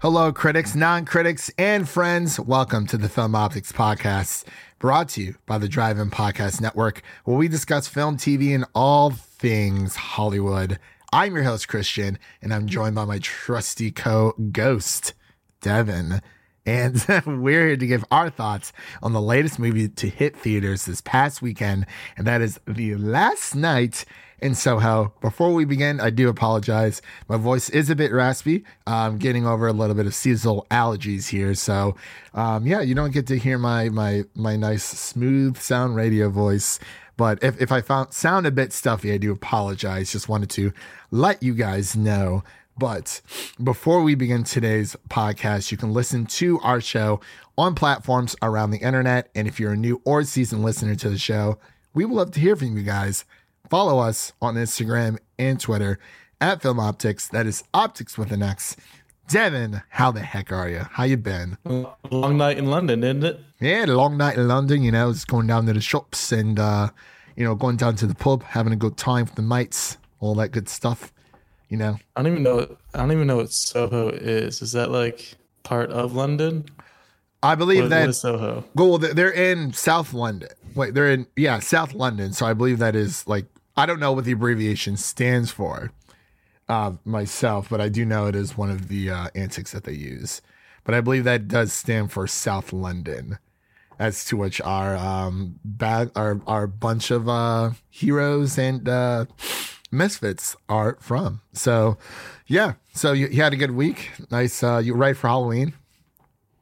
Hello, critics, non critics, and friends. Welcome to the Film Optix Podcast, brought to you by the Drive In Podcast Network, where we discuss film, TV, and all things Hollywood. I'm your host, Christian, and I'm joined by my trusty co ghost, Devin. And we're here to give our thoughts on the latest movie to hit theaters this past weekend, and that is The Last Night in Soho. Before we begin, I do apologize. My voice is a bit raspy. I'm getting over a little bit of seasonal allergies here, so um, yeah, you don't get to hear my my my nice smooth sound radio voice. But if, if I found sound a bit stuffy, I do apologize. Just wanted to let you guys know. But before we begin today's podcast, you can listen to our show on platforms around the internet. And if you're a new or seasoned listener to the show, we would love to hear from you guys. Follow us on Instagram and Twitter at Film Optix. That is Optix with an X. Devin, how the heck are you? How you been? Long night in London, isn't it? Yeah, long night in London. You know, just going down to the shops and uh, you know going down to the pub, having a good time with the mates, all that good stuff. You know, I don't even know. I don't even know what Soho is. Is that like part of London? I believe What, that. what is Soho? Well, they're they're in South London. Wait, they're in yeah South London. So I believe that is like I don't know what the abbreviation stands for uh, myself, but I do know it is one of the uh, antics that they use. But I believe that does stand for South London, as to which our um bad our our bunch of uh heroes and uh misfits are from. So yeah, so you, you had a good week. Nice. Uh, you ready for Halloween?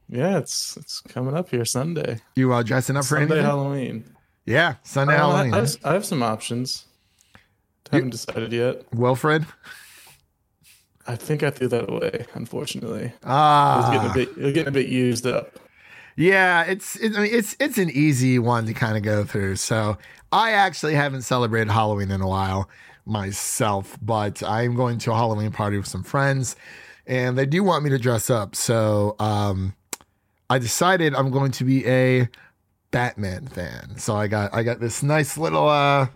Yeah, it's it's coming up here Sunday. You uh, dressing up for Sunday anything? Halloween. Yeah, Sunday Uh, Halloween. I have, I have some options. Haven't decided yet. Wilfred. I think I threw that away. Unfortunately, it was Ah, getting a bit. It was getting a bit used up. yeah. It's it, I mean, it's it's an easy one to kind of go through. So I actually haven't celebrated Halloween in a while myself, but I'm going to a Halloween party with some friends, and they do want me to dress up. So um, I decided I'm going to be a Batman fan. So I got I got this nice little uh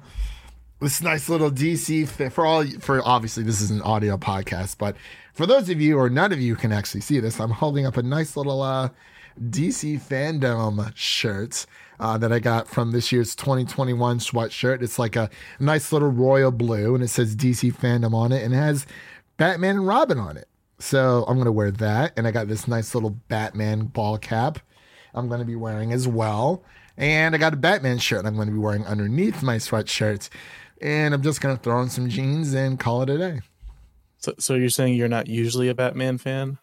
this nice little DC fi- for all for obviously this is an audio podcast, but for those of you or none of you can actually see this, I'm holding up a nice little uh DC fandom shirt uh, that I got from this year's 2021 sweatshirt. It's like a nice little royal blue and it says DC fandom on it and it has Batman and Robin on it. So I'm gonna wear that, and I got this nice little Batman ball cap. I'm gonna be wearing as well, and I got a Batman shirt. I'm gonna be wearing underneath my sweatshirt, and I'm just gonna throw on some jeans and call it a day. So, so you're saying you're not usually a Batman fan?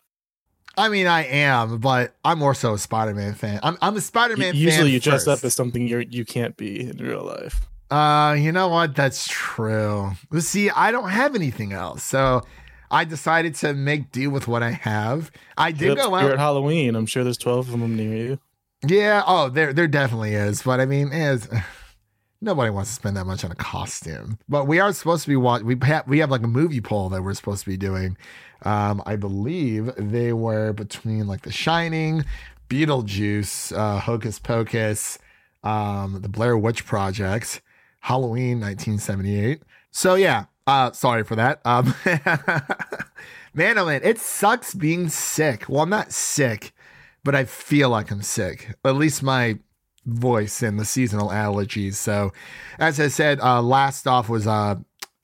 I mean, I am, but I'm more so a Spider-Man fan. I'm, I'm a Spider-Man fan. Usually, you dress first. up as something you're you can't be in real life. Uh, you know what? That's true. But See, I don't have anything else, so I decided to make do with what I have. I did Yep, go You're out. at Halloween. I'm sure there's 12 of them near you. Yeah. Oh, there there definitely is. But I mean, is nobody wants to spend that much on a costume. But we are supposed to be watch. We have we have like a movie poll that we're supposed to be doing. Um, I believe they were between like The Shining, Beetlejuice, uh, Hocus Pocus, um, The Blair Witch Project, Halloween 1978. So yeah. Uh, sorry for that. Um, man, oh man, it sucks being sick. Well, I'm not sick but I feel like I'm sick. At least my voice and the seasonal allergies. So, as I said, uh, last off was uh,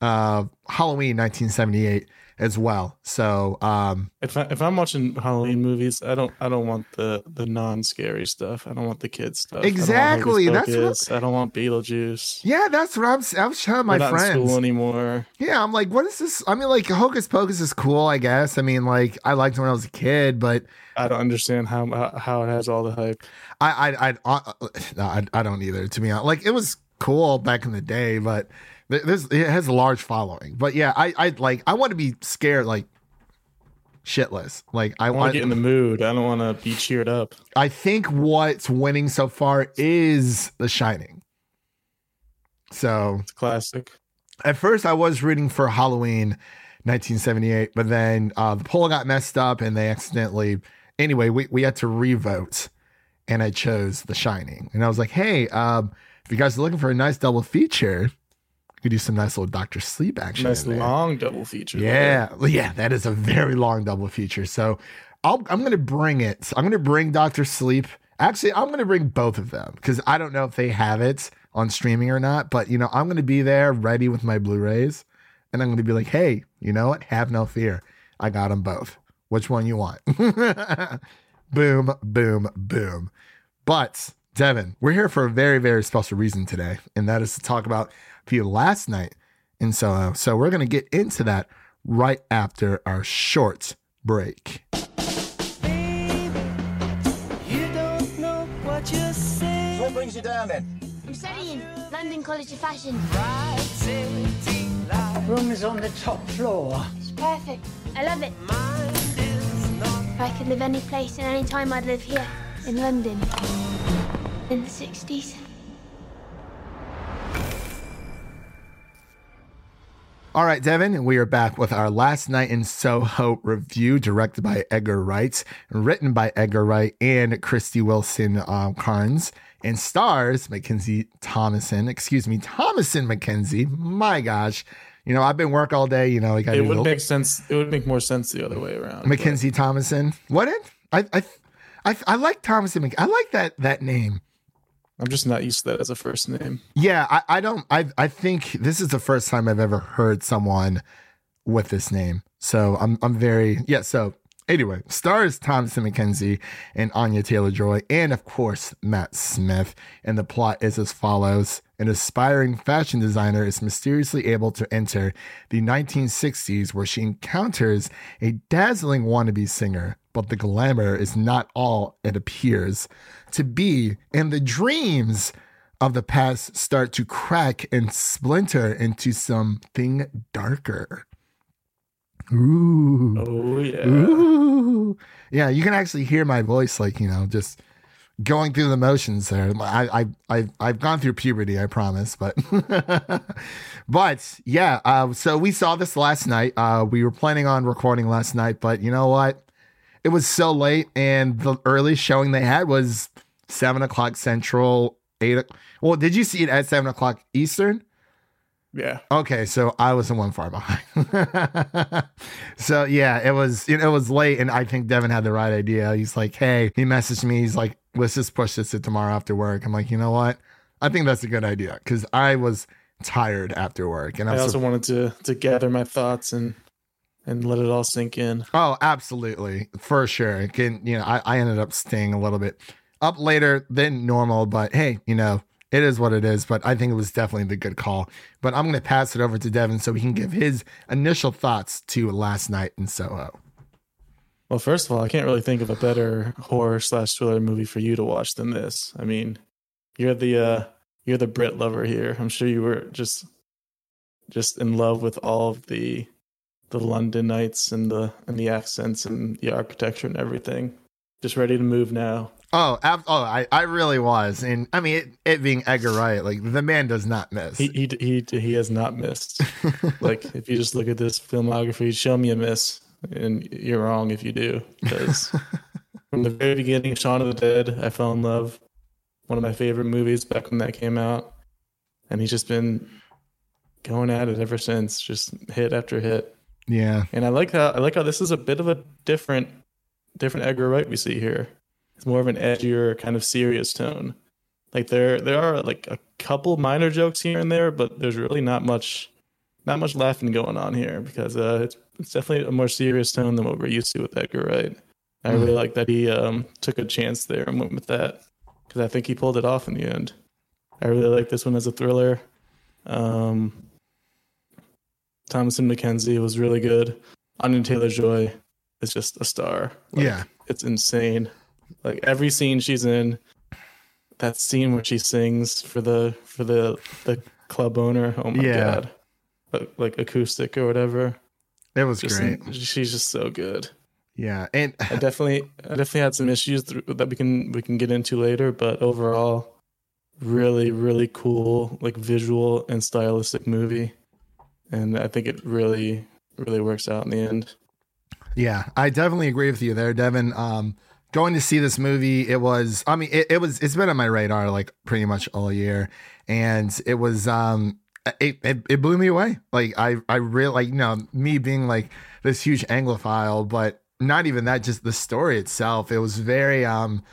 uh, Halloween 1978 as well. So, um, If I, if I'm watching Halloween movies, I don't I don't want the the non scary stuff. I don't want the kids stuff. Exactly, I that's Pocus. I don't want Beetlejuice. yeah, that's what I'm. s- I was telling my We're friends. anymore. Yeah, I'm like, what is this? I mean, like, Hocus Pocus is cool, I guess. I mean, like, I liked it when I was a kid, but I don't understand how how- it has all the hype. I, I, I, uh, no, I, I don't either. To be honest, like, it was cool back in the day, but there's it has a large following. But yeah, I, I like, I want to be scared, like, shitless. Like, I I want to get in the mood. I don't want to be cheered up. I think what's winning so far is The Shining. So It's classic. at first I was rooting for Halloween 1978, but then uh, the poll got messed up and they accidentally. Anyway, we, we had to revote, and I chose The Shining. And I was like, hey, um, if you guys are looking for a nice double feature, could do some nice little Doctor Sleep action. Nice long double feature. there. Yeah, yeah, that is a very long double feature. So I'll, I'm going to bring it. I'm going to bring Doctor Sleep. Actually, I'm going to bring both of them because I don't know if they have it on streaming or not. But you know, I'm going to be there ready with my Blu-rays, and I'm going to be like, hey, you know what? Have no fear. I got them both. Which one you want? boom, boom, boom. But Devin, we're here for a very, very special reason today, and that is to talk about the last night in Soho. So we're going to get into that right after our short break. Baby, you don't know what you're saying. So what brings you down then? I'm studying London College of Fashion. Right. Room is on the top floor. It's perfect. I love it. If I could live any place and any time, I'd live here in London in the 60s. All right, Devin, we are back with our last night in Soho review, directed by Edgar Wright, written by Edgar Wright and Krysty Wilson um, Cairns, and stars McKenzie Thomasin. Excuse me, Thomasin McKenzie. My gosh, you know I've been work all day. You know, I It would make sense. It would make more sense the other way around. McKenzie Thomasin. What it? I I I, I like Thomasin. Mc- I like that that name. I'm just not used to that as a first name. Yeah, I, I don't. I I think this is the first time I've ever heard someone with this name. So I'm I'm very yeah. So anyway, stars Thomasin McKenzie and Anya Taylor Joy, and of course Matt Smith. And the plot is as follows: An aspiring fashion designer is mysteriously able to enter the 1960s, where she encounters a dazzling wannabe singer. But the glamour is not all it appears to be, and the dreams of the past start to crack and splinter into something darker. Ooh. Oh yeah. Ooh. Yeah, you can actually hear my voice, like, you know, just going through the motions there. I, I, I, I've gone through puberty, I promise, but, but yeah, uh, so we saw this last night. Uh, we were planning on recording last night, but you know what? It was so late, and the earliest showing they had was seven o'clock central, eight. o- Well, did you see it at seven o'clock Eastern? Yeah. Okay, so I was the one far behind. so yeah, it was it, was late, and I think Devin had the right idea. He's like, "Hey," he messaged me. He's like, "Let's just push this to tomorrow after work." I'm like, "You know what? I think that's a good idea because I was tired after work, and I I'm also wanted to to gather my thoughts and and let it all sink in. Oh, absolutely. For sure. It can, you know, I, I ended up staying a little bit up later than normal, but hey, you know, it is what it is. But I think it was definitely the good call. But I'm going to pass it over to Devin so he can give his initial thoughts to last night in Soho. Well, first of all, I can't really think of a better horror slash thriller movie for you to watch than this. I mean, you're the uh you're the Brit lover here. I'm sure you were just just in love with all of the the London nights and the and the accents and the architecture and everything. Just ready to move now. Oh, ab- oh, I, I really was. And I mean, it, it being Edgar Wright, like the man does not miss. He he he he has not missed. like if you just look at this filmography, show me a miss, and you're wrong if you do. Because from the very beginning, Shaun of the Dead, I fell in love. One of my favorite movies back when that came out, and he's just been going at it ever since, just hit after hit. Yeah. And I like how I like how this is a bit of a different different Edgar Wright we see here. It's more of an edgier, kind of serious tone. Like there there are like a couple minor jokes here and there, but there's really not much not much laughing going on here because uh, it's it's definitely a more serious tone than what we're used to with Edgar Wright. I really like that he um, took a chance there and went with that because I think he pulled it off in the end. I really like this one as a thriller. Um, Thomasin McKenzie was really good. Anya Taylor Joy is just a star. Like, Yeah. it's insane. Like every scene she's in, that scene where she sings for the for the the club owner. Oh my Yeah. god, like, like acoustic or whatever. It was Just great. she's just so good. Yeah. And I definitely I definitely had some issues through, that we can we can get into later, but overall, really really cool like visual and stylistic movie, and I think it really really works out in the end. Yeah, I definitely agree with you there, Devin. Um, going to see this movie, it was, I mean, it, it was, it's been on my radar like pretty much all year, and it was, um, it, it, it blew me away. Like I, I really like, you know, me being like this huge Anglophile, but not even that, just the story itself. It was very um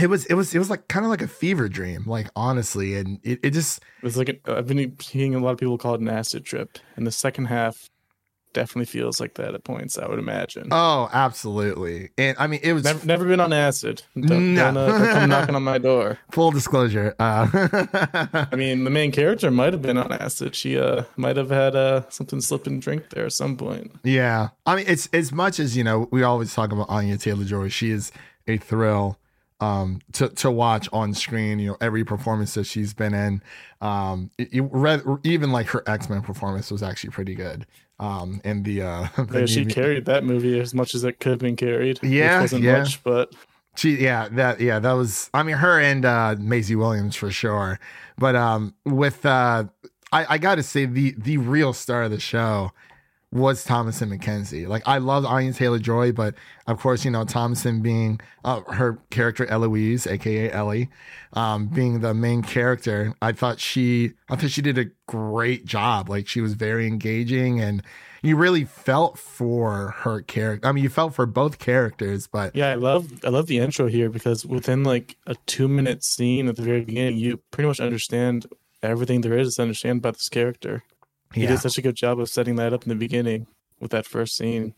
it was it was it was like kind of like a fever dream, like honestly, and it, it just It was like an, I've been hearing a lot of people call it an acid trip, and the second half definitely feels like that at points. I would imagine. oh absolutely, and I mean it was never, never been on acid. Don't, No. don't, uh, come knocking on my door. full disclosure. Uh, I mean, the main character might have been on acid. She uh might have had uh something slip and drink there at some point. Yeah, I mean, it's as much as you know. We always talk about Anya Taylor Joy. She is a thrill um, to to watch on screen. You know, every performance that she's been in. Um, it, it read, even like her X Men performance was actually pretty good. Um, and the uh, the Yeah, she carried that movie as much as it could have been carried. Yeah, yeah. much, but She yeah that yeah that was I mean her and uh Maisie Williams for sure. But um with uh I, I gotta say the the real star of the show was Thomasin McKenzie. Like I love Anya Taylor Joy, but of course, you know, Thomasin being uh, her character Eloise, aka Ellie, um, being the main character, I thought she I thought she did a great job. Like she was very engaging and you really felt for her character. I mean, you felt for both characters, but yeah, I love I love the intro here because within like a two minute scene at the very beginning, you pretty much understand everything there is to understand about this character. He yeah. did such a good job of setting that up in the beginning with that first scene.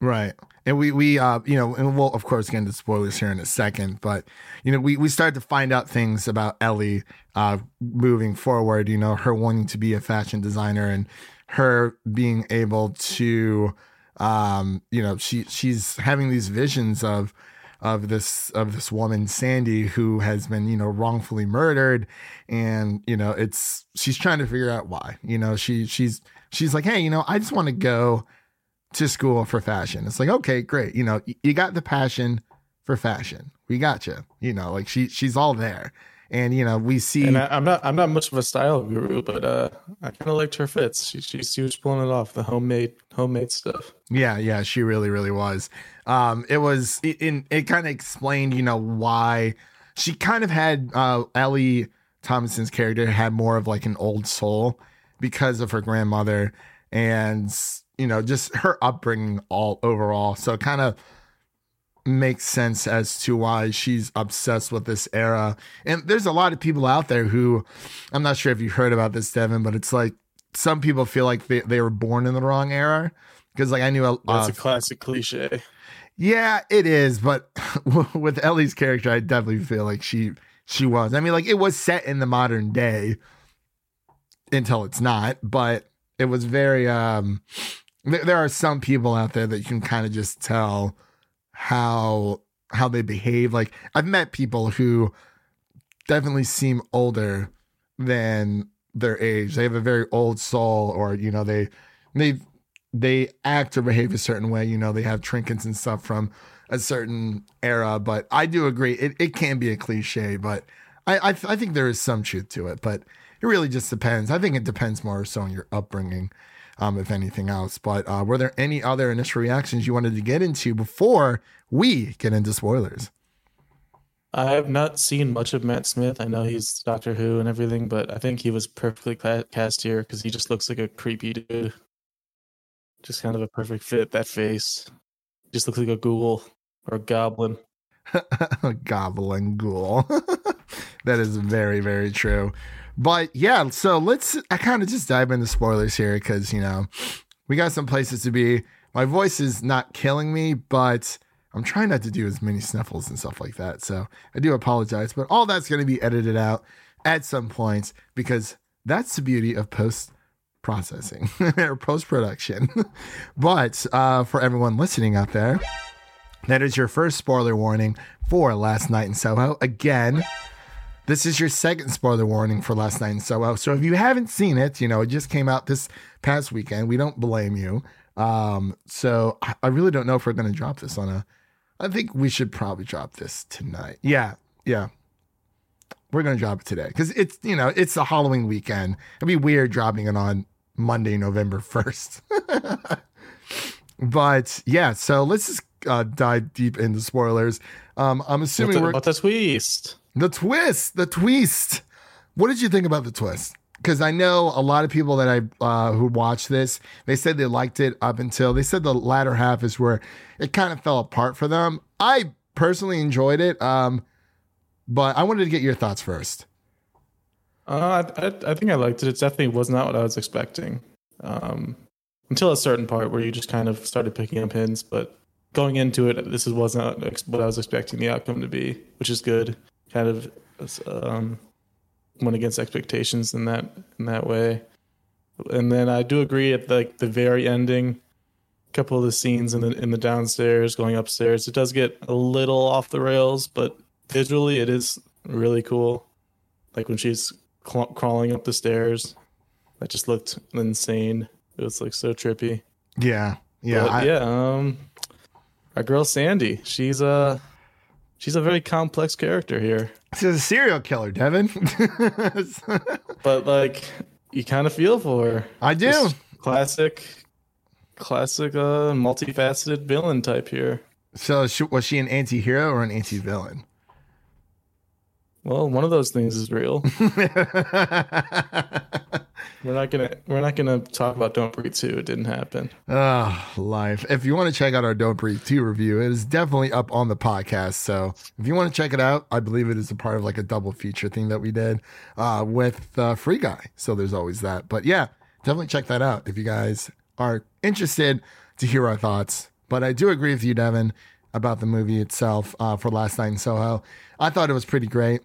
Right. And we, we, uh, you know, and we'll, of course, get into spoilers here in a second, but, you know, we, we started to find out things about Ellie, uh, moving forward, you know, her wanting to be a fashion designer and her being able to, um, you know, she, she's having these visions of, of this of this woman Sandy who has been you know wrongfully murdered. And you know it's she's trying to figure out why you know she she's she's like hey you know I just want to go to school for fashion. It's like okay great you know you got the passion for fashion. We got you you know like she she's all there and you know we see And I, I'm not I'm not much of a style guru, but uh, I kind of liked her fits. She, she she was pulling it off the homemade homemade stuff. Yeah, yeah, she really, really was. Um, it was it, in it kind of explained, you know, why she kind of had uh Ellie Thomasin's character had more of like an old soul because of her grandmother and you know just her upbringing all overall. So kind of makes sense as to why she's obsessed with this era. And there's a lot of people out there who I'm not sure if you heard about this, Devin, but it's like some people feel like they, they were born in the wrong era. Because like I knew a That's uh, a classic cliche. yeah, it is, but with Ellie's character, I definitely feel like she she was. I mean, like it was set in the modern day until it's not, but it was very um there, there are some people out there that you can kind of just tell how how they behave. Like I've met people who definitely seem older than their age. They have a very old soul or you know, they they they act or behave a certain way. You know, they have trinkets and stuff from a certain era. But I do agree, it, it can be a cliche, but I, I I think there is some truth to it. But it really just depends. I think it depends more so on your upbringing, um, if anything else. But uh, were there any other initial reactions you wanted to get into before we get into spoilers? I have not seen much of Matt Smith. I know he's Doctor Who and everything, but I think he was perfectly cast here because he just looks like a creepy dude. Just kind of a perfect fit. That face just looks like a ghoul or a goblin. Goblin ghoul. that is very, very true. But yeah, so let's I kind of just dive into spoilers here because you know we got some places to be. My voice is not killing me, but I'm trying not to do as many sniffles and stuff like that. So I do apologize, but all that's going to be edited out at some point because that's the beauty of post processing or post production. but uh, for everyone listening out there, that is your first spoiler warning for Last Night in Soho. Again, this is your second spoiler warning for Last Night in Soho. So if you haven't seen it, you know, it just came out this past weekend. We don't blame you. Um, so I- I really don't know if we're going to drop this on a. I think we should probably drop this tonight. Yeah, yeah. We're going to drop it today because it's, you know, it's a Halloween weekend. It'd be weird dropping it on Monday, November 1st. but yeah, so let's just uh, dive deep into spoilers. Um, I'm What assuming the, we're what the twist? The twist, the twist. What did you think about the twist? because I know a lot of people that I uh, who watched this, they said they liked it up until they said the latter half is where it kind of fell apart for them. I personally enjoyed it, um, but I wanted to get your thoughts first. Uh, I, I, I think I liked it. It definitely was not what I was expecting. Um, until a certain part where you just kind of started picking up hints, but going into it, this was not what I was expecting the outcome to be, which is good. Kind of um, went against expectations in that in that way. And then I do agree at like the very ending, a couple of the scenes in the in the downstairs, going upstairs, it does get a little off the rails, but visually it is really cool. Like when she's cl- crawling up the stairs, that just looked insane. It was like so trippy. Yeah, yeah, But I- yeah. Um, our girl Sandy, she's a she's a very complex character here, She's a serial killer, Devin. but like you kind of feel for her. I do. Just classic, classic, uh, multifaceted villain type here. so, she, was she an anti-hero or an anti-villain? Well, one of those things is real. we're not gonna we're not gonna talk about Don't Breathe Two. It didn't happen. Ah, life. If you want to check out our Don't Breathe 2 review, it is definitely up on the podcast. So if you want to check it out, I believe it is a part of like a double feature thing that we did uh, with uh, Free Guy. So there's always that. But yeah, definitely check that out if you guys are interested to hear our thoughts. But I do agree with you, Devin, about the movie itself uh, for Last Night in Soho. I thought it was pretty great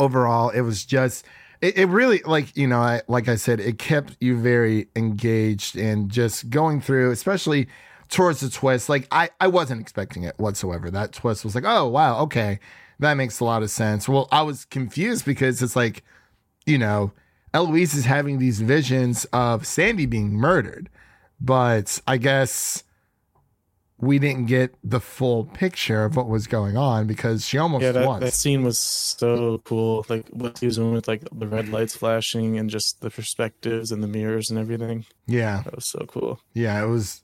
overall it was just it, it really like you know I, like i said it kept you very engaged and just going through especially towards the twist like i i wasn't expecting it whatsoever. That twist was like oh wow okay that makes a lot of sense. Well i was confused because it's like you know eloise is having these visions of sandy being murdered but i guess we didn't get the full picture of what was going on because she almost Yeah, that, was that scene was so cool. Like what he was doing with like the red lights flashing and just the perspectives and the mirrors and everything. yeah That was so cool. Yeah, it was,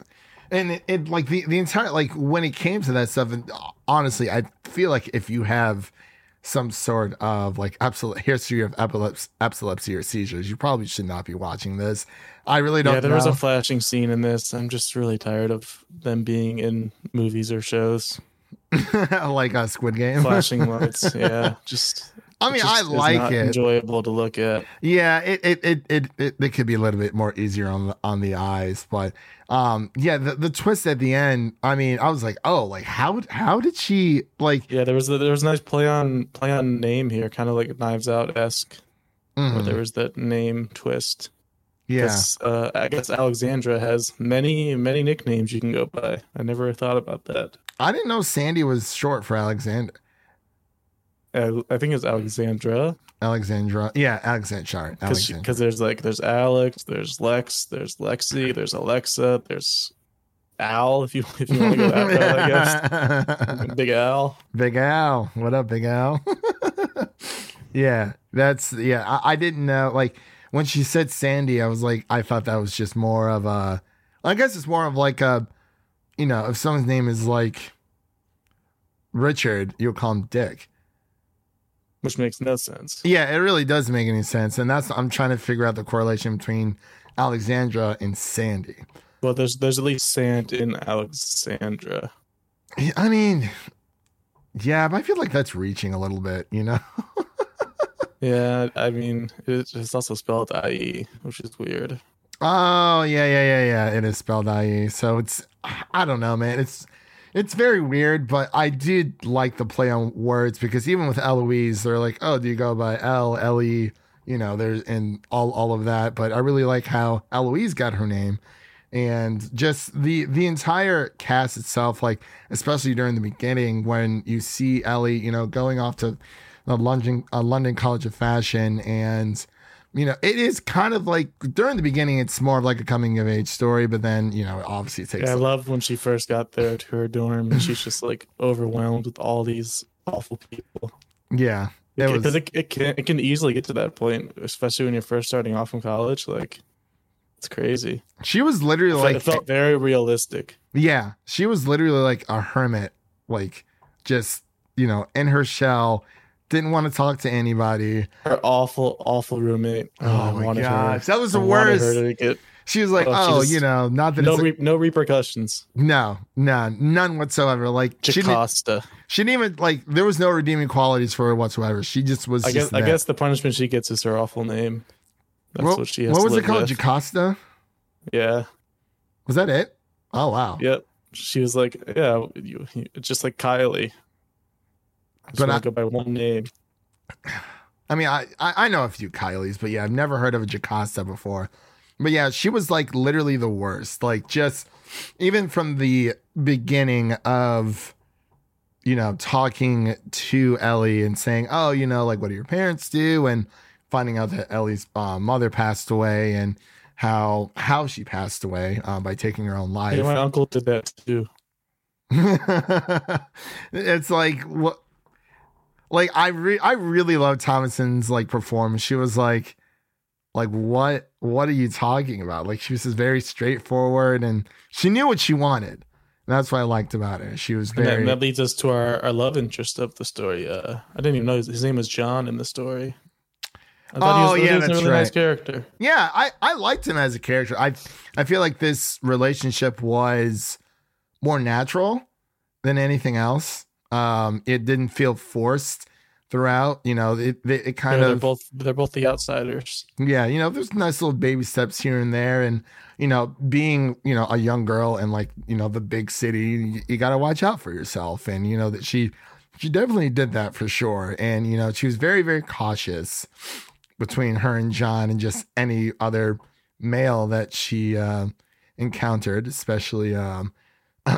and it, it like the the entire like when it came to that stuff. And honestly, I feel like if you have some sort of like absolute history of epilepsy, epilepsy or seizures, you probably should not be watching this. I really don't. Know. Yeah, there know. was a flashing scene in this. I'm just really tired of them being in movies or shows. like a Squid Game. Flashing lights. Yeah, just. I mean, I like it. Enjoyable to look at. Yeah, it it, it it it it could be a little bit more easier on the on the eyes, but um, yeah, the the twist at the end. I mean, I was like, oh, like how how did she like? Yeah, there was a, there was a nice play on play on name here, kind of like Knives Out esque. Where mhm, there was that name twist. yeah, Uh, I guess Alexandra has many many nicknames you can go by. I never thought about that. I didn't know Sandy was short for Alexander. I think it's Alexandra Alexandra. Yeah, Alexandra. Because there's like there's Alex, there's Lex, there's Lexi, there's Alexa, there's Al. If you if you want to go that route, I guess Big Al. Big Al. What up, Big Al? yeah, that's yeah. I, I didn't know. Like when she said Sandy, I was like, I thought that was just more of a. I guess it's more of like a, you know, if someone's name is like Richard, you'll call him Dick. Which makes no sense. Yeah, it really doesn't make any sense, and that's I'm trying to figure out the correlation between Alexandra and Sandy. Well, there's there's at least sand in Alexandra. I mean, yeah, but I feel like that's reaching a little bit, you know. Yeah, I mean it's it's also spelled IE, which is weird. Oh yeah, yeah, yeah, yeah. It is spelled IE. So it's I don't know, man. It's it's very weird, but I did like the play on words because even with Eloise, they're like, oh, do you go by L, L E, you know, there's and all all of that. But I really like how Eloise got her name. And just the the entire cast itself, like especially during the beginning when you see Ellie, you know, going off to the London uh, London College of Fashion and you know, it is kind of like during the beginning, it's more of like a coming of age story, but then, you know, obviously it takes. Yeah, I love when she first got there to her dorm and she's just like overwhelmed with all these awful people. yeah, it Because was, it, it, can it can easily get to that point, especially when you're first starting off in college. Like, it's crazy. she was literally Like, like, it felt very realistic. yeah, she was literally like a hermit, like just, you know, in her shell, Didn't want to talk to anybody. Her awful, awful roommate. Oh, I my gosh, that was the I worst. her get She was like, Oh, "Oh, just- you know, not that no, it's re- no repercussions. no, no, none whatsoever. Like she didn't, she didn't even like. There was no redeeming qualities for her whatsoever. She just was. I guess. I guess the punishment she gets is her awful name. That's what, what she has. what to was it called? with. Jocasta? Yeah. Was that it? Oh wow. Yep. She was like, yeah, you, you, just like Kylie. Just But I- go by one name. I mean, I, I I know a few Kylie's, but yeah, I've never heard of a Jocasta before. But yeah, she was like literally the worst. Like just even from the beginning of you know talking to Ellie and saying, "Oh, you know, like what do your parents do?" and finding out that Ellie's uh, mother passed away and how how she passed away uh, by taking her own life. Yeah, my uncle did that too. it's like what like I re- I really love Thomasin's like performance. She was like like what what are you talking about? Like she was just very straightforward and she knew what she wanted. And that's what I liked about her. She was And that, very that leads us to our, our love interest of the story. Uh, I didn't even know his, his name was John in the story. I Oh, he was, yeah, he was a that's really nice right. character. Yeah, I, I liked him as a character. I I feel like this relationship was more natural than anything else. Um, it didn't feel forced throughout. You know, it it, it kind Yeah, they're of both they're both the outsiders. yeah. You know, there's nice little baby steps here and there, and you know, being you know a young girl in like you know the big city, you, you got to watch out for yourself, and you know that she she definitely did that for sure, and you know she was very very cautious between her and John and just any other male that she uh, encountered, especially um,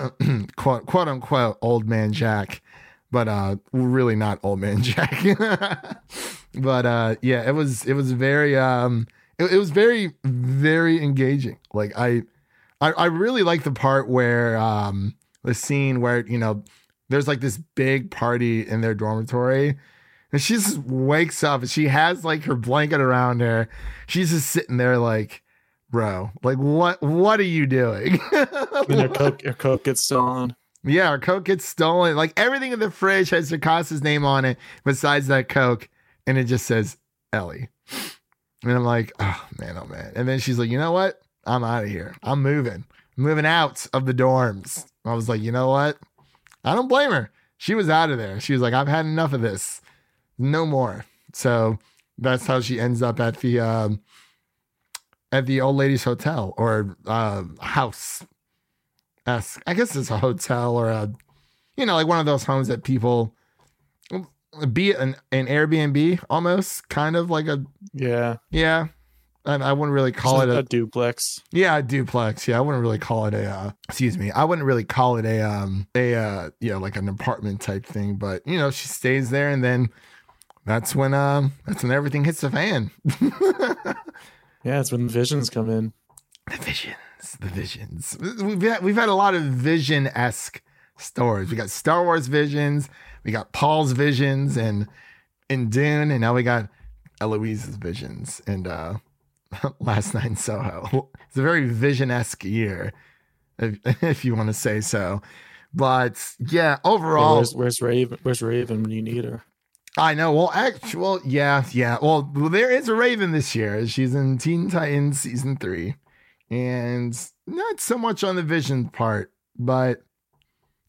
quote quote unquote old man Jack, but uh, really not old man Jack. but uh, yeah, it was it was very um, it, it was very very engaging. Like I, I I really like the part where um, the scene where you know there's like this big party in their dormitory and she just wakes up and she has like her blanket around her. She's just sitting there like, bro, like what what are you doing? And her coke her coke gets stolen. yeah, her Coke gets stolen. Like everything in the fridge has Jocasta's name on it, besides that Coke, and it just says Ellie. And I'm like, oh man, oh man. And then she's like, you know what? I'm out of here. I'm moving. I'm moving out of the dorms. I was like, you know what? I don't blame her. She was out of there. She was like, I've had enough of this. No more. So that's how she ends up at the um, at the old lady's hotel or uh, house. esque. I guess it's a hotel or a, you know, like one of those homes that people be an, an Airbnb almost kind of like a Yeah. yeah. And I wouldn't really call it a, a duplex. yeah, a duplex. Yeah, I wouldn't really call it a uh, excuse me. I wouldn't really call it a um a uh you know like an apartment type thing, but you know, she stays there and then that's when um that's when everything hits the fan. Yeah, it's when the visions come in. the visions, the visions. We've had, we've had a lot of vision esque stories. We got Star Wars visions, we got Paul's visions, and in Dune, and now we got Eloise's visions and uh Last Night in Soho. It's a very vision esque year, if, if you want to say so. But yeah, Yeah, overall, where's, where's Raven? Where's Raven when you need her? I know. Well, actually, well, yeah, yeah. Well, there is a Raven this year. She's in Teen Titans season three, and not so much on the Vision part, but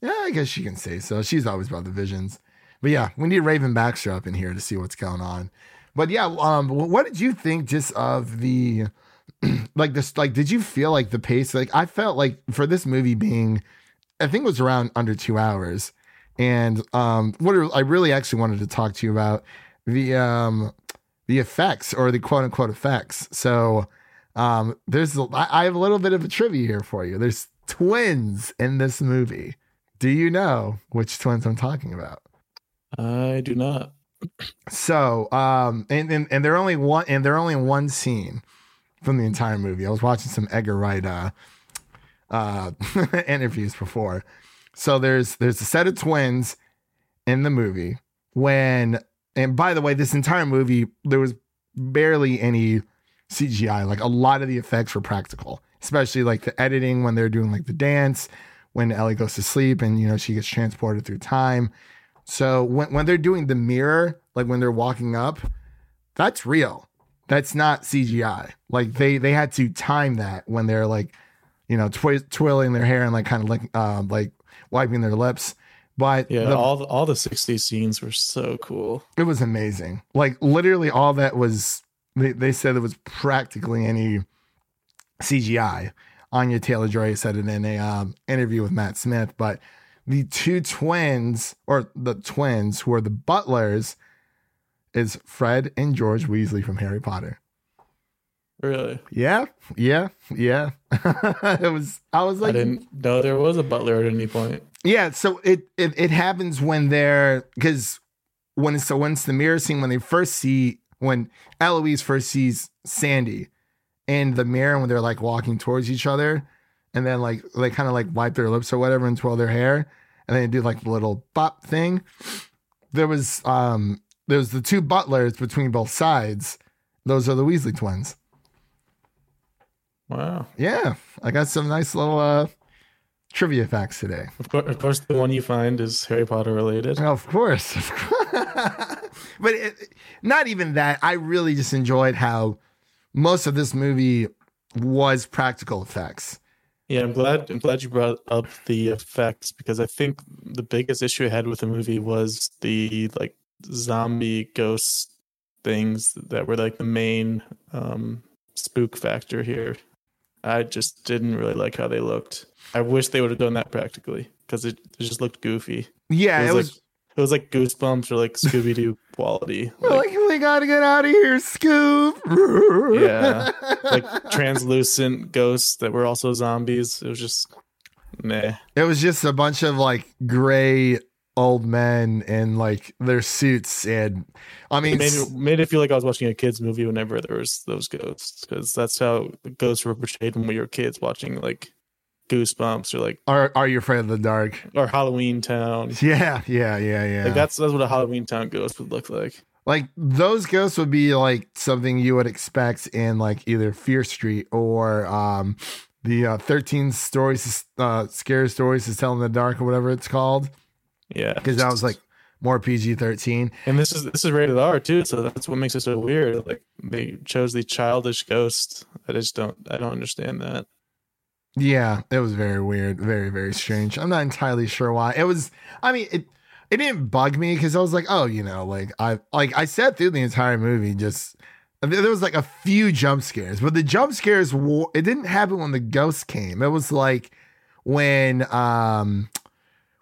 yeah, I guess she can say so. She's always about the Visions, but yeah, we need Raven Baxter up in here to see what's going on. But yeah, um, what did you think just of the like this? Like, did you feel like the pace? Like, I felt like for this movie being, I think it was around under two hours. And um, what I really actually wanted to talk to you about the um, the effects or the quote unquote effects. So um, there's I I have a little bit of a trivia here for you. There's twins in this movie. Do you know which twins I'm talking about? I do not. So, um, and, and and they're only one, and they're only one scene from the entire movie. I was watching some Edgar Wright uh, uh, interviews before. So there's there's a set of twins in the movie when, and by the way, this entire movie there was barely any CGI. Like a lot of the effects were practical, especially like the editing when they're doing like the dance when Ellie goes to sleep and you know she gets transported through time So when when they're doing the mirror, like when they're walking up, that's real. That's not CGI. Like they they had to time that when they're like, you know, twi- twirling their hair and like kind of like um like wiping their lips. But Yeah, the- all the, all the '60s scenes were so cool. it was amazing. Like literally all that was they, they said it was practically any CGI. Anya Taylor Joy said it in a um, interview with Matt Smith, but the two twins or the twins who are the butlers is Fred and George Weasley from Harry Potter. Really, Yeah, yeah, yeah. it was I was like, I didn't know there was a butler at any point. Yeah, so it it, it happens when they're because when it's so when it's the mirror scene when they first see when Eloise first sees Sandy in the mirror when they're like walking towards each other, and then like they kind of like wipe their lips or whatever and twirl their hair, and then do like the little bop thing. There was um there was the two butlers between both sides. Those are the Weasley twins. Wow. Yeah, I got some nice little uh trivia facts today. Of course, of course, the one you find is Harry Potter related. Of course. Of course. but it, not even that. I really just enjoyed how most of this movie was practical effects. Yeah, I'm glad. I'm glad you brought up the effects because I think the biggest issue I had with the movie was the like zombie ghost things that were like the main um, spook factor here. I just didn't really like how they looked. I wish they would have done that practically because it, it just looked goofy. Yeah, it it was, was, like it was like Goosebumps or like Scooby Doo quality. like, Like, we gotta get out of here, Scoop. yeah, like translucent ghosts that were also zombies. It was just meh. it was just a bunch of like gray old men in like their suits, and I mean, It made, it made it feel like I was watching a kids movie whenever there was those ghosts because that's how ghosts were portrayed when we were kids watching like Goosebumps or like are are you afraid of the dark? or Halloween Town. Yeah, yeah, yeah, yeah. Like that's that's what a Halloween Town ghost would look like. Like those ghosts would be like something you would expect in like either Fear Street or um the uh, 13 stories uh scary stories to tell in the dark or whatever it's called Yeah, because that was like more PG-13. and this is this is rated R too, so that's what makes it so weird. Like they chose the childish ghost. I just don't I don't understand that. Yeah, it was very weird, very very strange. I'm not entirely sure why. It was I mean it it didn't bug me cuz I was like, "Oh, you know, like I like I sat through the entire movie just there was like a few jump scares, but the jump scares it didn't happen when the ghost came. It was like when um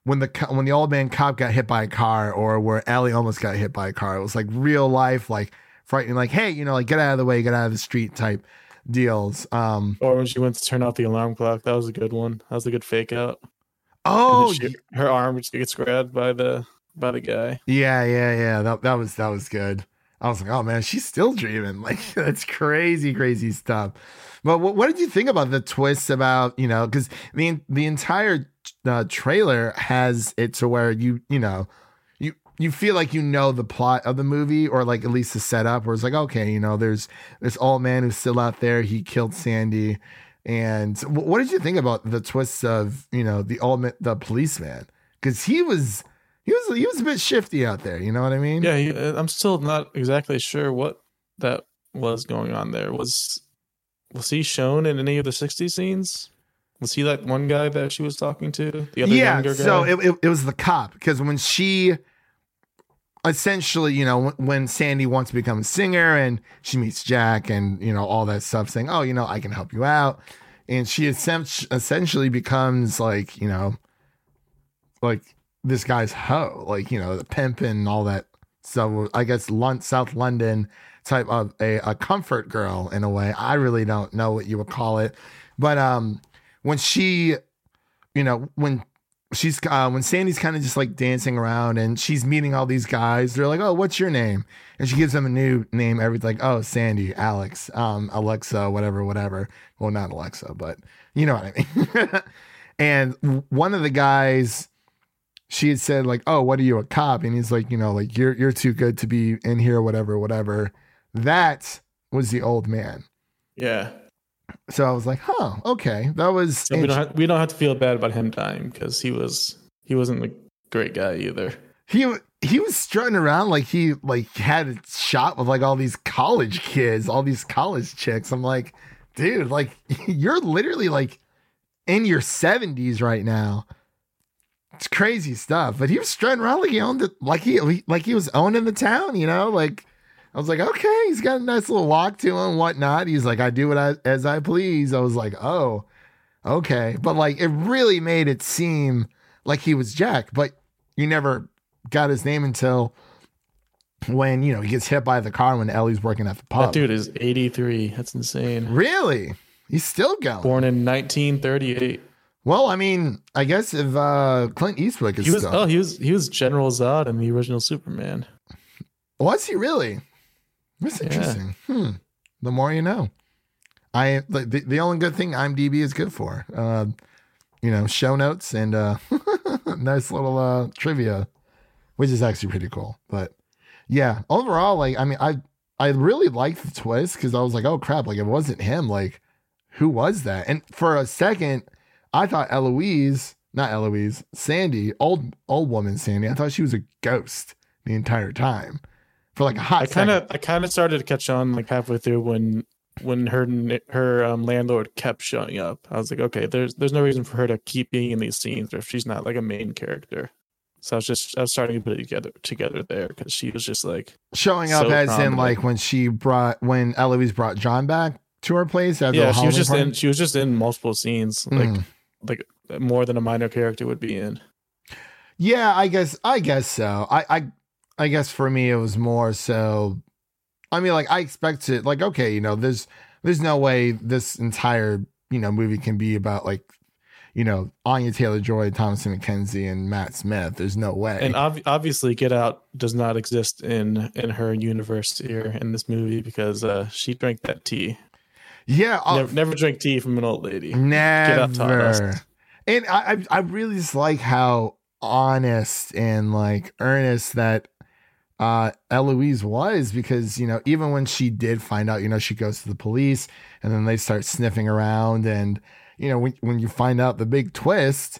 when the when the old man cop got hit by a car or where Ellie almost got hit by a car. It was like real life like frightening like, "Hey, you know, like get out of the way, get out of the street" type deals. Um Or when she went to turn off the alarm clock, that was a good one. That was a good fake out. Oh, she- her arm just gets grabbed by the by the guy. Yeah, yeah, yeah. That that was that was good. I was like, oh man, she's still dreaming. Like that's crazy, crazy stuff. But what, what did you think about the twists about you know? Because the the entire uh, trailer has it to where you you know you you feel like you know the plot of the movie or like at least the setup. Where it's like, okay, you know, there's this old man who's still out there. He killed Sandy. And wh- what did you think about the twists of you know the ultimate the policeman? Because he was he was he was a bit shifty out there. You know what I mean? Yeah, he, uh, I'm still not exactly sure what that was going on there. Was was he shown in any of the 60 scenes? Was he that one guy that she was talking to? The other yeah. younger guy? So it, it it was the cop because when she essentially, you know, when, when Sandy wants to become a singer and she meets Jack and you know all that stuff, saying, "Oh, you know, I can help you out," and she essentially becomes like you know, like this guy's hoe, like you know, the pimp and all that. So I guess South London type of a, a comfort girl in a way. I really don't know what you would call it, but um, when she, you know, when she's uh, when Sandy's kind of just like dancing around and she's meeting all these guys. They're like, "Oh, what's your name?" And she gives them a new name. Every like, "Oh, Sandy, Alex, um, Alexa, whatever, whatever." Well, not Alexa, but you know what I mean. and one of the guys, she had said like, "Oh, what are you a cop?" And he's like, "You know, like you're you're too good to be in here, whatever, whatever." That was the old man. yeah. So I was like, "Huh, okay, that was." So we don't have, we don't have to feel bad about him dying because he was he wasn't a great guy either. he he was strutting around like he like had a shot with like all these college kids, all these college chicks. I'm like, dude, like you're literally like in your 70s right now. It's crazy stuff. But he was strutting around like he owned it, like he like he was owning the town, you know, like I was like, okay, he's got a nice little walk to him, whatnot. He's like, I do what I as I please. I was like, oh, okay. But like it really made it seem like he was Jack, but you never got his name until when, you know, he gets hit by the car when Ellie's working at the pub. That dude is 83. That's insane. Really? He's still going. Born in 1938. Well, I mean, I guess if uh Clint Eastwood is He was still oh he was he was General Zod in the original Superman. Was he really? That's Yeah. interesting. Hmm. The more you know. I the, the the only good thing IMDb is good for, uh, you know, show notes and uh, nice little uh, trivia, which is actually pretty cool. But yeah, overall, like I mean, I I really liked the twist because I was like, oh crap, like it wasn't him. Like, who was that? And for a second, I thought Eloise, not Eloise, Sandy, old old woman Sandy. I thought she was a ghost the entire time for like a hot I kind of I kind of started to catch on like halfway through when when her her um, landlord kept showing up. I was like, okay, there's there's no reason for her to keep being in these scenes if she's not like a main character. So I was just I was starting to put it together together there because she was just like showing up so as in like when she brought when Eloise brought John back to her place. The yeah she was just party. in she was just in multiple scenes like Mm. like more than a minor character would be in. Yeah, I guess I guess so. I I I guess for me it was more so. I mean, like I expect expected, like okay, you know, there's there's no way this entire you know movie can be about like you know Anya Taylor Joy, Thomasin McKenzie, and Matt Smith. There's no way. And ob- obviously, Get Out does not exist in in her universe here in this movie because uh, she drank that tea. yeah, I'll- Never, never drink tea from an old lady. Never. Out. And I, I I really just like how honest and like earnest that uh Eloise was because you know even when she did find out you know she goes to the police and then they start sniffing around and you know when when you find out the big twist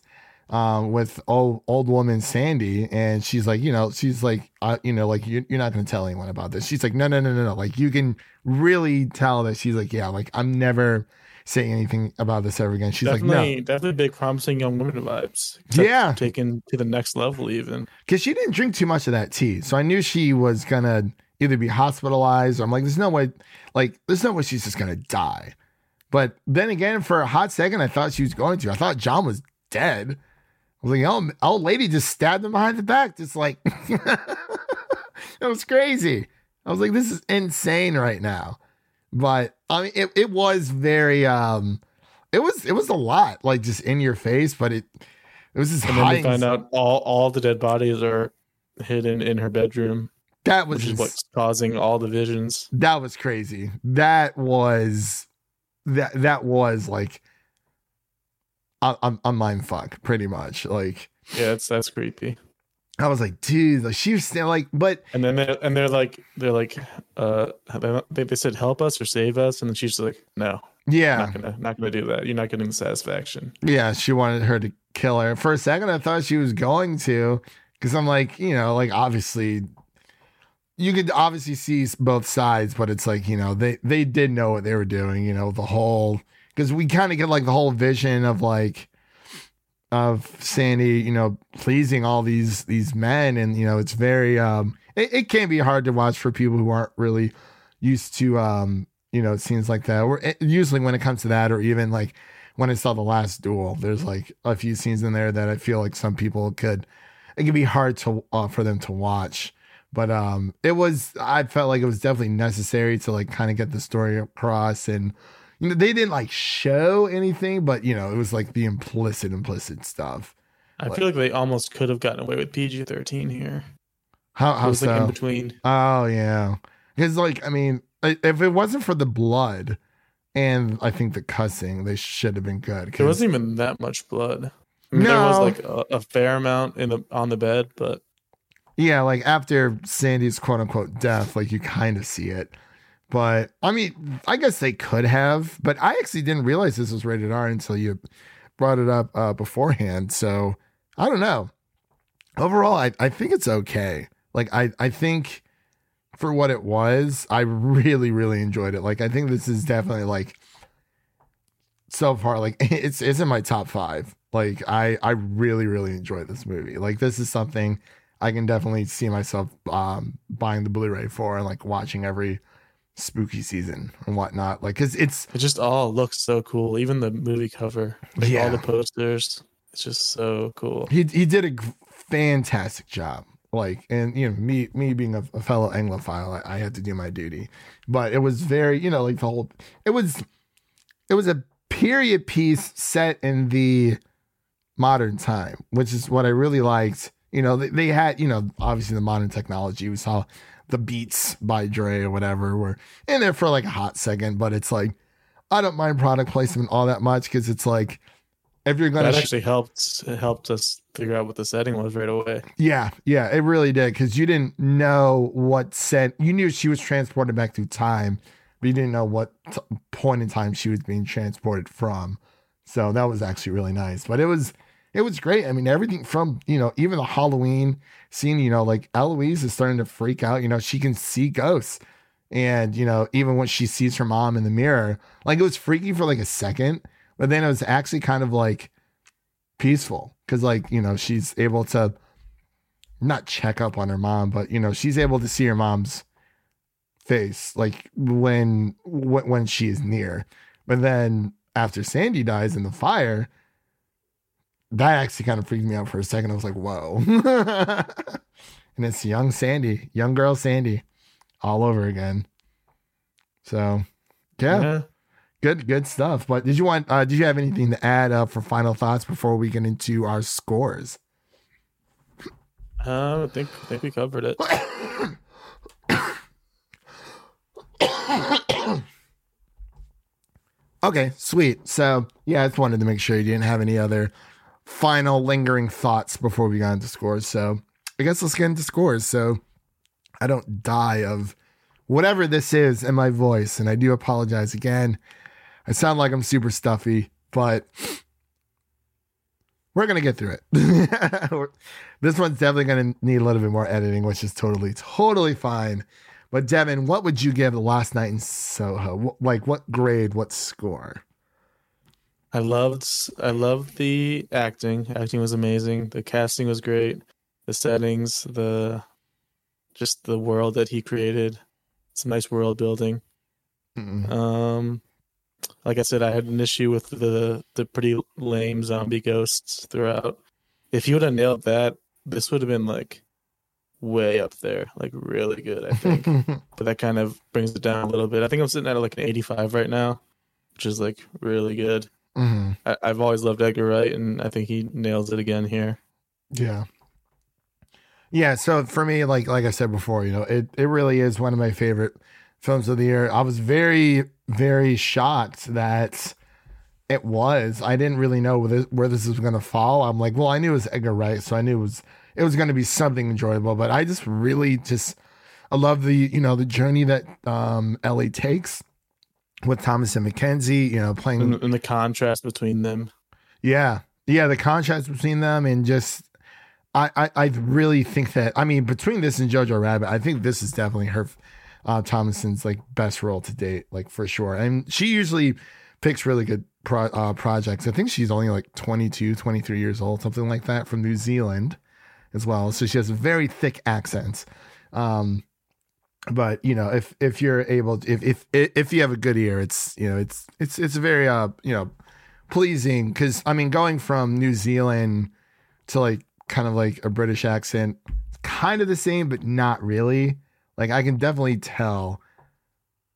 um with old old woman Sandy and she's like you know she's like uh, you know like you, you're not going to tell anyone about this. She's like no no no no no. Like you can really tell that she's like yeah like I'm never saying anything about this ever again she's like no definitely, definitely big promising young woman vibes. Yeah. taken to the next level even. because she didn't drink too much of that tea. So I knew she was gonna either be hospitalized or I'm like, there's no way, like, there's no way she's just gonna die. But then again, for a hot second, I thought she was going to. I thought John was dead. I was like, oh, old lady just stabbed him behind the back, just like it was crazy. I was like, this is insane right now. But I mean, it, it was very um, it was it was a lot, like just in your face, but it it was just And then we find out all all the dead bodies are hidden in her bedroom, that was just- what's causing all the visions. that was crazy. That was that that was like a, a, a mind fuck, pretty much. Like Yeah, it's that's creepy. I was like, dude, like she was still like, but And then they're and they're like they're like uh they they said help us or save us, and then she's like no, yeah, not gonna not gonna do that. You're not getting the satisfaction. yeah, she wanted her to kill her. For a second, I thought she was going to, because I'm like, you know, like obviously. You could obviously see both sides, but it's like you know they they did know what they were doing. You know the whole because we kind of get like the whole vision of like of Sandy, you know, pleasing all these these men, and you know, it's very um, it, it can be hard to watch for people who aren't really used to um, you know, scenes like that. Or it- usually when it comes to that, or even like when I saw the last duel, there's like a few scenes in there that I feel like some people could it can be hard to uh, for them to watch. But um, it was I felt like it was definitely necessary to like kind of get the story across and you know, they didn't like show anything, but you know, it was like the implicit, implicit stuff. I feel like they almost could have gotten away with PG thirteen here. How It how was like in so? between. Oh yeah, because like I mean, if it wasn't for the blood and I think the cussing, they should have been good. There wasn't even that much blood. I mean, There was like a, a fair amount in the on the bed, but yeah, like after Sandy's quote unquote death, like you kind of see it. But I mean, I guess they could have, but I actually didn't realize this was rated R until you brought it up uh, beforehand. So I don't know. overall, I, I think it's okay. Like I, I think for what it was, I really, really enjoyed it. Like I think this is definitely like so far, like it's it's in my top five. Like I I really, really enjoyed this movie. Like this is something I can definitely see myself um buying the Blu-ray for and like watching every spooky season and whatnot. Like cause it's It just all looks so cool. Even the movie cover, like Yeah. all the posters, it's just so cool. he he did a fantastic job. Like, and you know, me me being a, a fellow Anglophile, I, I had to do my duty. But it was very, you know, like the whole it was it was a period piece set in the modern time, which is what I really liked. You know, they, they had, you know, obviously the modern technology. We saw the beats by Dre or whatever were in there for like a hot second, but it's like I don't mind product placement all that much because it's like if you're gonna That sh- actually helped it helped us figure out what the setting was right away. Yeah, yeah, it really did because you didn't know what set. You knew she was transported back through time, but you didn't know what t- point in time she was being transported from. So that was actually really nice. But it was, it was great. I mean, everything from you know even the Halloween scene. You know, like Eloise is starting to freak out. You know, she can see ghosts, and you know even when she sees her mom in the mirror, like it was freaky for like a second, but then it was actually kind of like peaceful because like you know she's able to not check up on her mom but you know she's able to see her mom's face like when when, when she is near but then after sandy dies in the fire that actually kind of freaked me out for a second. I was like whoa. And it's young sandy young girl sandy all over again. So yeah. Good good stuff. But did you want uh did you have anything to add uh, for final thoughts before we get into our scores? Uh, I think I think we covered it. okay sweet. So yeah i just wanted to make sure you didn't have any other final lingering thoughts before we got into scores so i guess let's get into scores so i don't die of whatever this is in my voice and i do apologize again i sound like i'm super stuffy but we're gonna get through it. this one's definitely gonna need a little bit more editing, which is totally, totally fine. But Devin, what would you give the last night in Soho? Like, what grade? What score? I loved I loved the acting. Acting was amazing. The casting was great. The settings, the just the world that he created. It's a nice world building. Mm-mm. Um like I said, I had an issue with the the pretty lame zombie ghosts throughout. If he would have nailed that, this would have been like way up there, like really good, I think. but that kind of brings it down a little bit. I think I'm sitting at like an 85 right now, which is like really good. Mhm. I, I've always loved Edgar Wright, and I think he nails it again here. Yeah. Yeah, so for me, like like I said before, you know, it, it really is one of my favorite films of the year. I was very, very shocked that it was. I didn't really know where this, where this was going to fall. I'm like, well, I knew it was Edgar Wright, so I knew it was it was going to be something enjoyable. But I just really just I love the you know the journey that um, Ellie takes with Thomasin McKenzie. You know, playing And, and the contrast between them. yeah, yeah, the contrast between them and just I, I I really think that I mean between this and Jojo Rabbit, I think this is definitely her uh Thomasin's like best role to date, like for sure. And she usually picks really good pro, uh, projects. I think she's only like 22, 23 years old, something like that from New Zealand as well. So she has very thick accents. Um but you know, if if you're able to, if if if you have a good ear, it's you know, it's it's it's very uh, you know, pleasing because I mean, going from New Zealand to like kind of like a British accent, kind of the same, but not really. Like I can definitely tell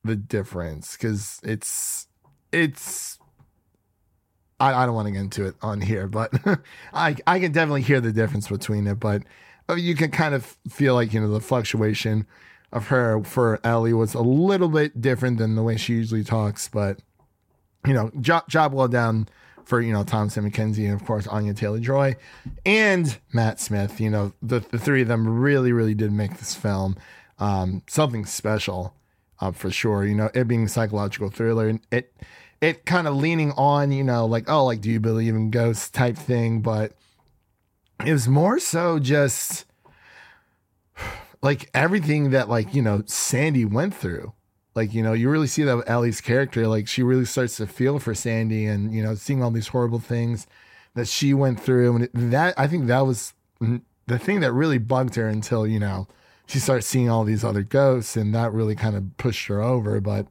the difference because it's it's. I, I don't want to get into it on here, but I I can definitely hear the difference between it. But uh, you can kind of feel like you know the fluctuation of her for Ellie was a little bit different than the way she usually talks, but you know, job, job well done for, you know, Thomasin McKenzie and of course Anya Taylor Joy and Matt Smith. You know, the, the three of them really, really did make this film um, something special uh, for sure. You know, it being a psychological thriller and it, it kind of leaning on, you know, like, oh, like, do you believe in ghosts type thing, but it was more so just like everything that like you know Sandy went through. Like you know, you really see that with Ellie's character. Like she really starts to feel for Sandy, and you know, seeing all these horrible things that she went through, and that I think that was the thing that really bugged her until you know she starts seeing all these other ghosts, and that really kind of pushed her over. But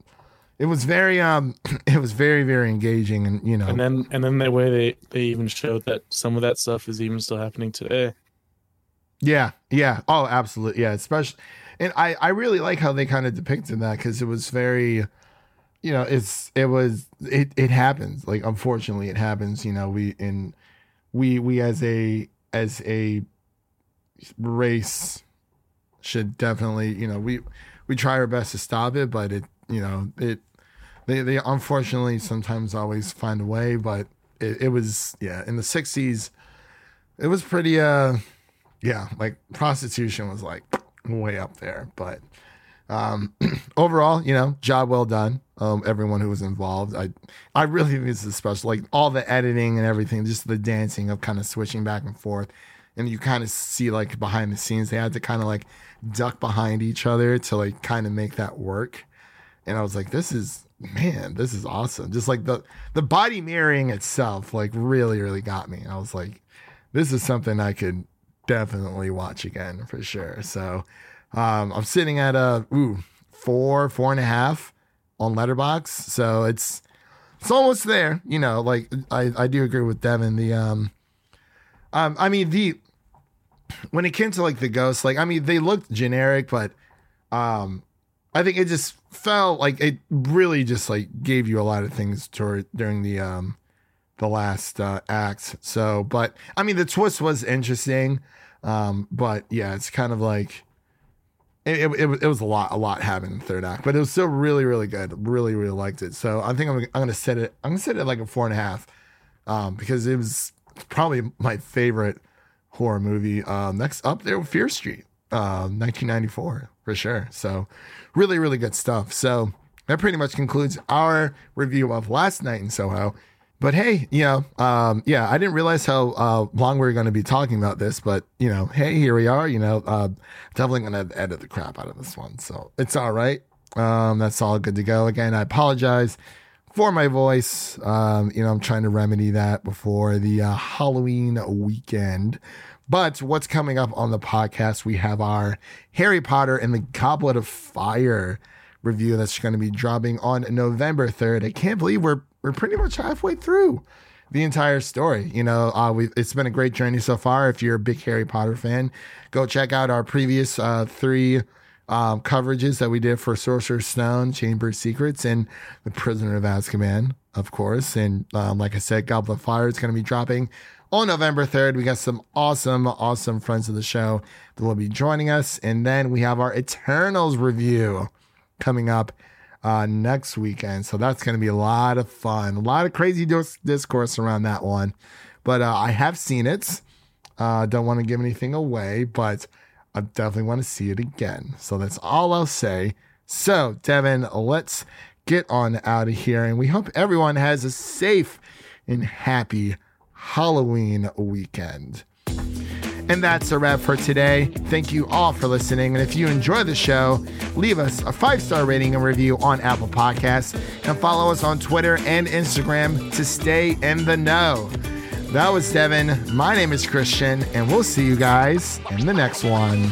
it was very um, it was very very engaging, and you know, And then and then the way they they even showed that some of that stuff is even still happening today. Yeah, yeah. Oh, absolutely. Yeah, especially and I I really like how they kind of depicted that cuz it was very you know, it's it was it it happens. Like unfortunately it happens, you know, we in we we as a as a race should definitely, you know, we we try our best to stop it, but it, you know, it they they unfortunately sometimes always find a way, but it, it was yeah, in the 60s it was pretty uh yeah, like prostitution was like way up there. But um, overall, you know, job well done. Um, everyone who was involved. I I really think this is special. Like all the editing and everything, just the dancing of kind of switching back and forth. And you kind of see like behind the scenes, they had to kind of like duck behind each other to like kind of make that work. And I was like, this is man, this is awesome. Just like the the body mirroring itself, like really, really got me. I was like, this is something I could definitely watch again for sure. So um, I'm sitting at a ooh four, four and a half on Letterboxd. So it's it's almost there. You know, like I, I do agree with Devin. The um um I mean the when it came to like the ghosts, like I mean they looked generic, but um I think it just felt like it really just like gave you a lot of things toward during the um the last uh, act. So, but I mean, the twist was interesting. Um, but yeah, it's kind of like it, it, it, was a lot, a lot happened in the third act, but it was still really, really good. Really, really liked it. So I think I'm, I'm gonna set it. I'm gonna set it like a four and a half, um, because it was probably my favorite horror movie. Um, next up there, Fear Street, um, 1994 for sure. So really, really good stuff. So that pretty much concludes our review of Last Night in Soho. But hey, you know, um, yeah, I didn't realize how uh, long we were going to be talking about this, but you know, hey, here we are. You know, uh, definitely going to edit the crap out of this one, so it's all right. Um, that's all good to go. Again, I apologize for my voice. Um, you know, I'm trying to remedy that before the uh, Halloween weekend. But what's coming up on the podcast? We have our Harry Potter and the Goblet of Fire review that's going to be dropping on November 3rd. I can't believe we're we're pretty much halfway through the entire story. You know, uh, it's been a great journey so far. If you're a big Harry Potter fan, go check out our previous uh, three um, coverages that we did for Sorcerer's Stone, Chamber of Secrets, and The Prisoner of Azkaban, of course. And um, like I said, Goblet of Fire is going to be dropping on November 3rd. We got some awesome, awesome friends of the show that will be joining us. And then we have our Eternals review coming up uh, next weekend. So that's going to be a lot of fun. A lot of crazy dis- discourse around that one. But uh, I have seen it. Uh, don't want to give anything away, but I definitely want to see it again. So that's all I'll say. So, Devin, let's get on out of here. And we hope everyone has a safe and happy Halloween weekend. And that's a wrap for today. Thank you all for listening. And if you enjoy the show, leave us a five star rating and review on Apple Podcasts and follow us on Twitter and Instagram to stay in the know. That was Devin. My name is Christian, and we'll see you guys in the next one.